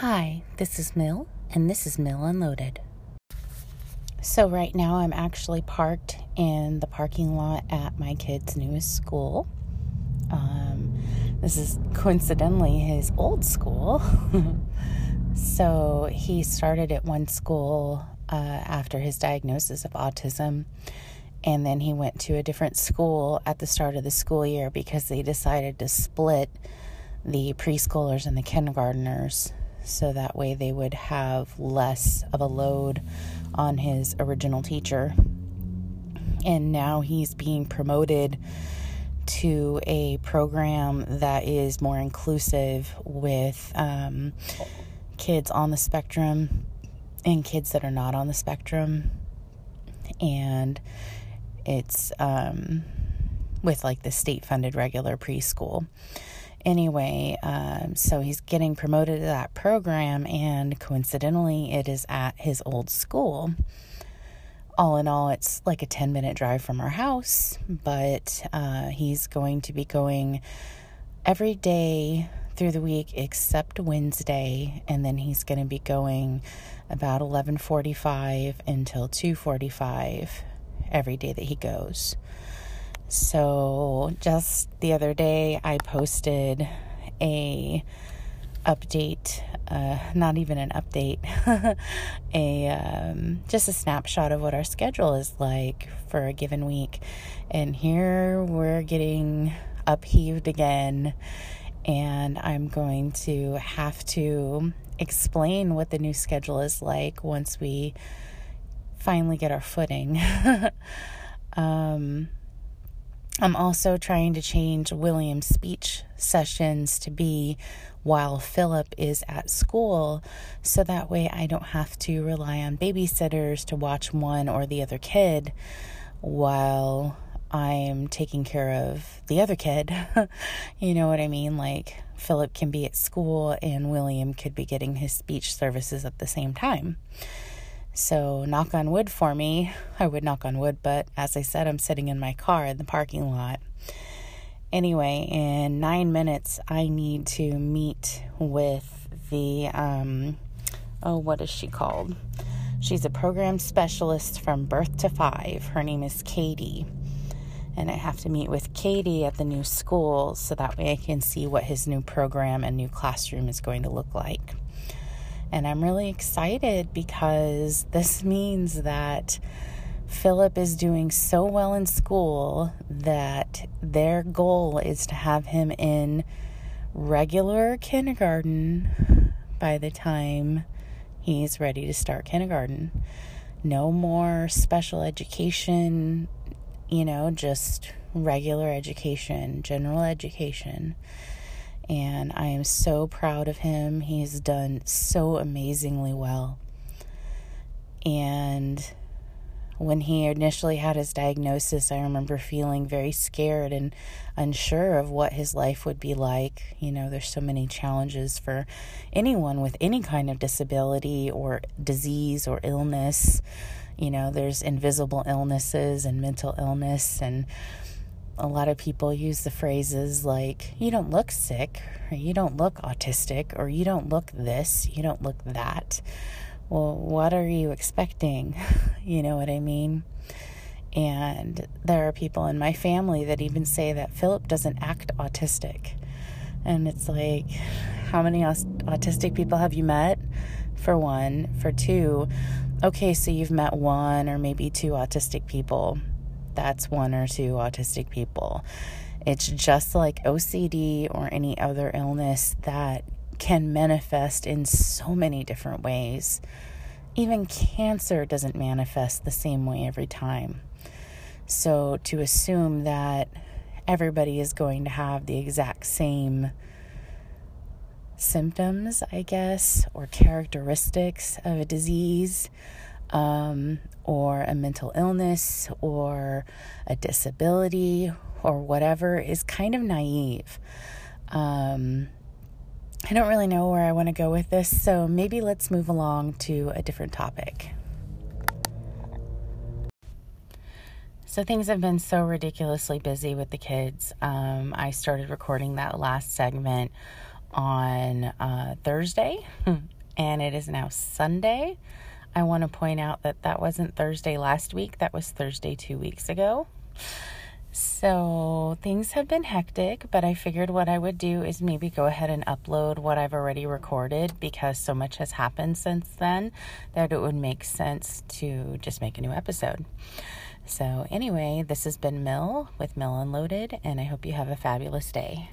Hi, this is Mill, and this is Mill Unloaded. So, right now I'm actually parked in the parking lot at my kid's newest school. Um, this is coincidentally his old school. so, he started at one school uh, after his diagnosis of autism, and then he went to a different school at the start of the school year because they decided to split the preschoolers and the kindergarteners so that way they would have less of a load on his original teacher. And now he's being promoted to a program that is more inclusive with um, kids on the spectrum and kids that are not on the spectrum. And it's um, with like the state funded regular preschool anyway, um, so he's getting promoted to that program, and coincidentally, it is at his old school. All in all, it's like a 10 minute drive from our house, but uh, he's going to be going every day through the week except Wednesday, and then he's going to be going about 11:45 until 2:45 every day that he goes. So just the other day, I posted a update, uh, not even an update, a um, just a snapshot of what our schedule is like for a given week. And here we're getting upheaved again, and I'm going to have to explain what the new schedule is like once we finally get our footing. um, I'm also trying to change William's speech sessions to be while Philip is at school, so that way I don't have to rely on babysitters to watch one or the other kid while I'm taking care of the other kid. you know what I mean? Like, Philip can be at school and William could be getting his speech services at the same time. So, knock on wood for me. I would knock on wood, but as I said, I'm sitting in my car in the parking lot. Anyway, in nine minutes, I need to meet with the, um, oh, what is she called? She's a program specialist from birth to five. Her name is Katie. And I have to meet with Katie at the new school so that way I can see what his new program and new classroom is going to look like. And I'm really excited because this means that Philip is doing so well in school that their goal is to have him in regular kindergarten by the time he's ready to start kindergarten. No more special education, you know, just regular education, general education and I am so proud of him. He's done so amazingly well. And when he initially had his diagnosis, I remember feeling very scared and unsure of what his life would be like. You know, there's so many challenges for anyone with any kind of disability or disease or illness. You know, there's invisible illnesses and mental illness and a lot of people use the phrases like, you don't look sick, or you don't look autistic, or you don't look this, you don't look that. Well, what are you expecting? you know what I mean? And there are people in my family that even say that Philip doesn't act autistic. And it's like, how many autistic people have you met? For one. For two, okay, so you've met one or maybe two autistic people that's one or two autistic people. It's just like OCD or any other illness that can manifest in so many different ways. Even cancer doesn't manifest the same way every time. So to assume that everybody is going to have the exact same symptoms, I guess, or characteristics of a disease um, or a mental illness or a disability or whatever is kind of naive. Um, I don't really know where I want to go with this, so maybe let's move along to a different topic. So, things have been so ridiculously busy with the kids. Um, I started recording that last segment on uh, Thursday, and it is now Sunday. I want to point out that that wasn't Thursday last week, that was Thursday two weeks ago. So things have been hectic, but I figured what I would do is maybe go ahead and upload what I've already recorded because so much has happened since then that it would make sense to just make a new episode. So, anyway, this has been Mill with Mill Unloaded, and I hope you have a fabulous day.